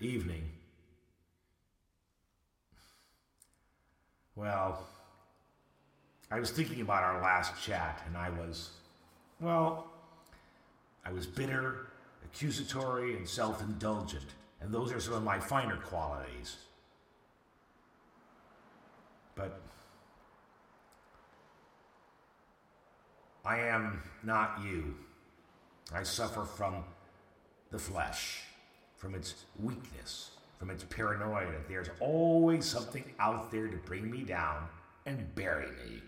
evening. Well, I was thinking about our last chat, and I was, well, I was bitter, accusatory, and self indulgent, and those are some of my finer qualities. But I am not you. I suffer from the flesh, from its weakness, from its paranoia. that There's always something out there to bring me down and bury me,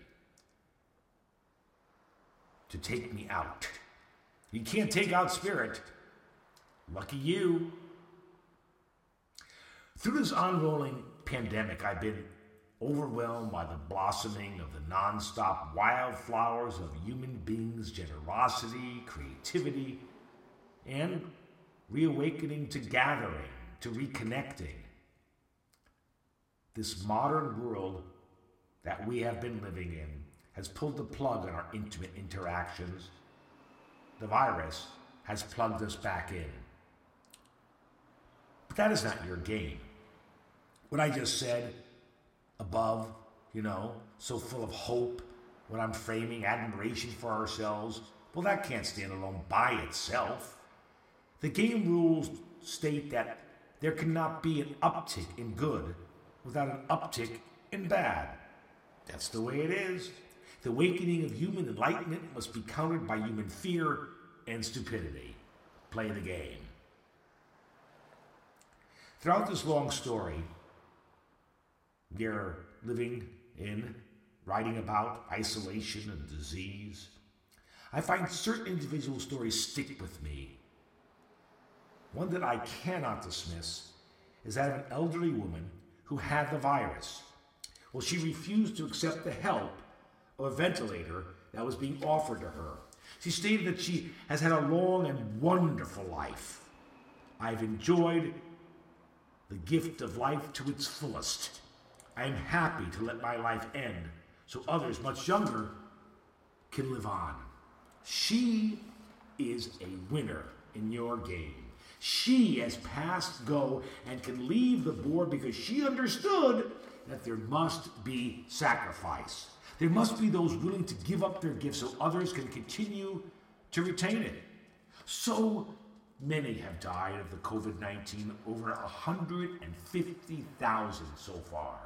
to take me out. You can't take out spirit. Lucky you. Through this unrolling pandemic, I've been overwhelmed by the blossoming of the nonstop wildflowers of human beings' generosity, creativity, and reawakening to gathering, to reconnecting. This modern world that we have been living in has pulled the plug on our intimate interactions. The virus has plugged us back in. But that is not your game. What I just said above, you know, so full of hope, what I'm framing, admiration for ourselves, well, that can't stand alone by itself. The game rules state that there cannot be an uptick in good without an uptick in bad. That's the way it is. The awakening of human enlightenment must be countered by human fear and stupidity. Play the game. Throughout this long story, they're living in, writing about isolation and disease. I find certain individual stories stick with me. One that I cannot dismiss is that of an elderly woman who had the virus. Well, she refused to accept the help of a ventilator that was being offered to her. She stated that she has had a long and wonderful life. I've enjoyed the gift of life to its fullest. I am happy to let my life end so others much younger can live on. She is a winner in your game. She has passed go and can leave the board because she understood that there must be sacrifice. There must be those willing to give up their gifts so others can continue to retain it. So many have died of the COVID 19, over 150,000 so far.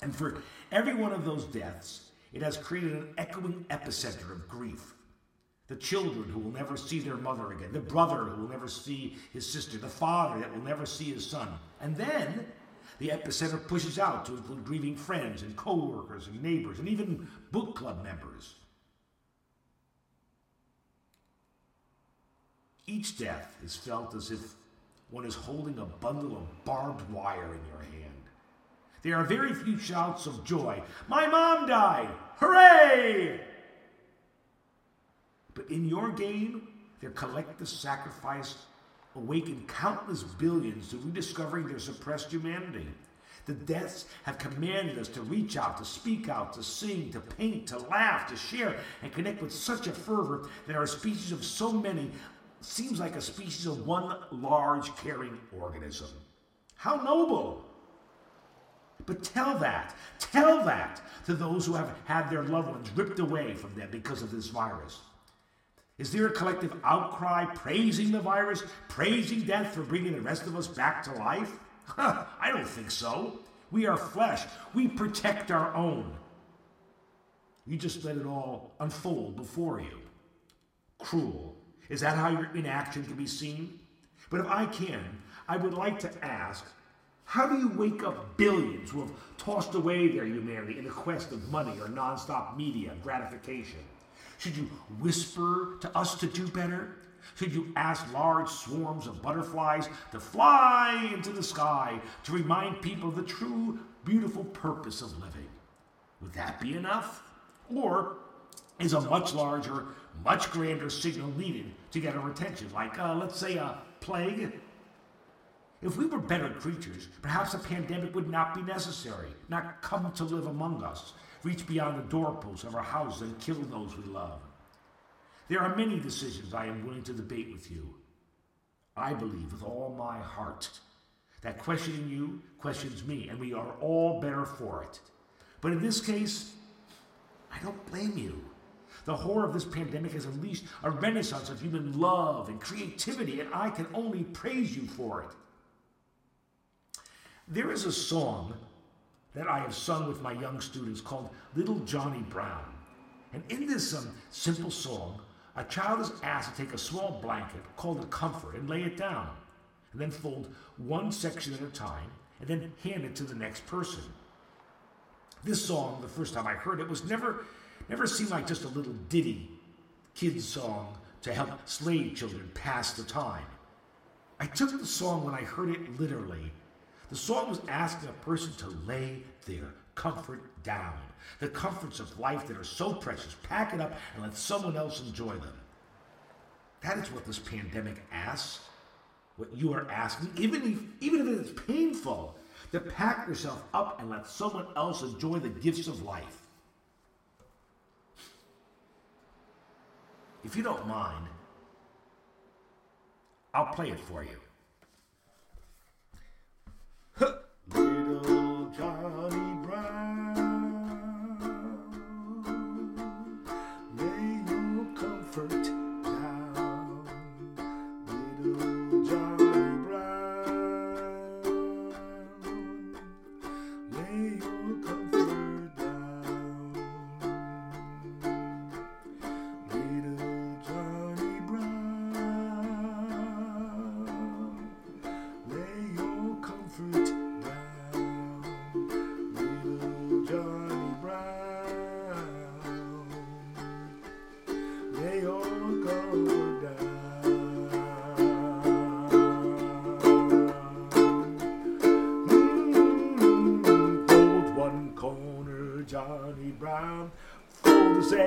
And for every one of those deaths, it has created an echoing epicenter of grief. The children who will never see their mother again, the brother who will never see his sister, the father that will never see his son. And then the epicenter pushes out to include grieving friends and co-workers and neighbors and even book club members. Each death is felt as if one is holding a bundle of barbed wire in your hand. There are very few shouts of joy. My mom died! Hooray! But in your game, their collective sacrifice awakened countless billions to rediscovering their suppressed humanity. The deaths have commanded us to reach out, to speak out, to sing, to paint, to laugh, to share, and connect with such a fervor that our species of so many seems like a species of one large caring organism. How noble! But tell that, tell that to those who have had their loved ones ripped away from them because of this virus. Is there a collective outcry praising the virus, praising death for bringing the rest of us back to life? I don't think so. We are flesh. We protect our own. You just let it all unfold before you. Cruel. Is that how your inaction can be seen? But if I can, I would like to ask how do you wake up billions who have tossed away their humanity in the quest of money or nonstop media gratification? Should you whisper to us to do better? Should you ask large swarms of butterflies to fly into the sky to remind people of the true, beautiful purpose of living? Would that be enough? Or is a much larger, much grander signal needed to get our attention, like, uh, let's say, a plague if we were better creatures, perhaps a pandemic would not be necessary, not come to live among us, reach beyond the doorposts of our houses and kill those we love. There are many decisions I am willing to debate with you. I believe with all my heart. That questioning you questions me, and we are all better for it. But in this case, I don't blame you. The horror of this pandemic has unleashed a renaissance of human love and creativity, and I can only praise you for it. There is a song that I have sung with my young students called Little Johnny Brown. And in this um, simple song, a child is asked to take a small blanket called a comfort and lay it down, and then fold one section at a time, and then hand it to the next person. This song, the first time I heard it, was never, never seemed like just a little ditty, kid's song to help slave children pass the time. I took the song when I heard it literally. The song was asking a person to lay their comfort down. The comforts of life that are so precious, pack it up and let someone else enjoy them. That is what this pandemic asks. What you are asking, even if, even if it's painful, to pack yourself up and let someone else enjoy the gifts of life. If you don't mind, I'll play it for you.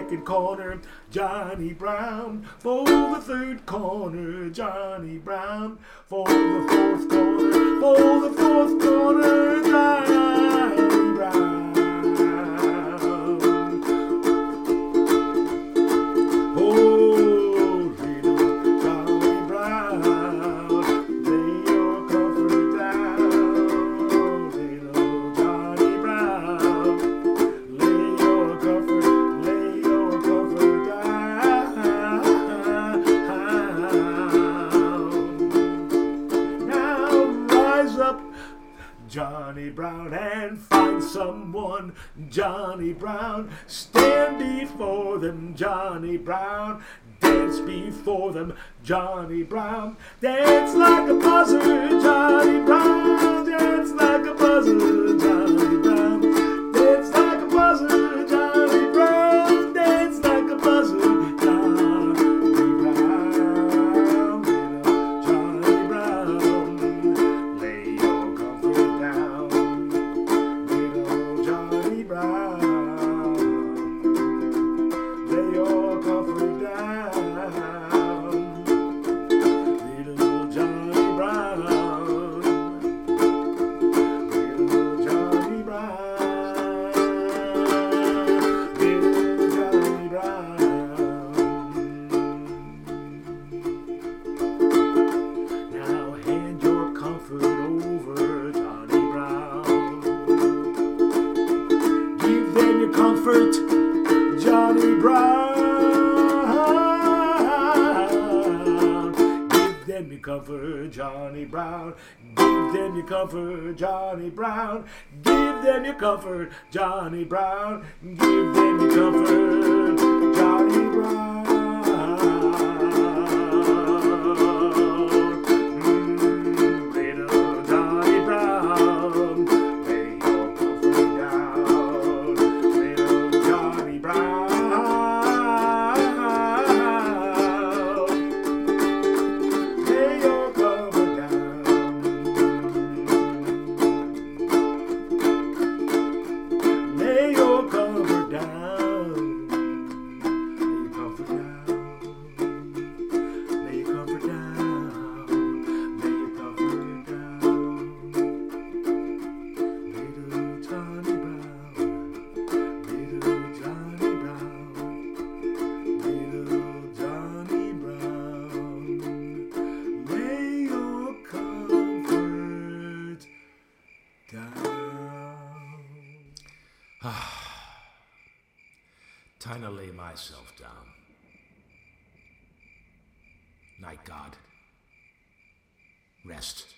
Second corner, Johnny Brown. For the third corner, Johnny Brown. For the fourth corner, Johnny Brown. Stand before them, Johnny Brown. Dance before them, Johnny Brown. Dance like a buzzard, Johnny Brown. Dance like a buzzard, Johnny comfort, Johnny Brown. Give them your comfort, Johnny Brown. Give them your comfort, Johnny Brown. Give them your comfort, Johnny Brown. Myself down. Night God. Rest.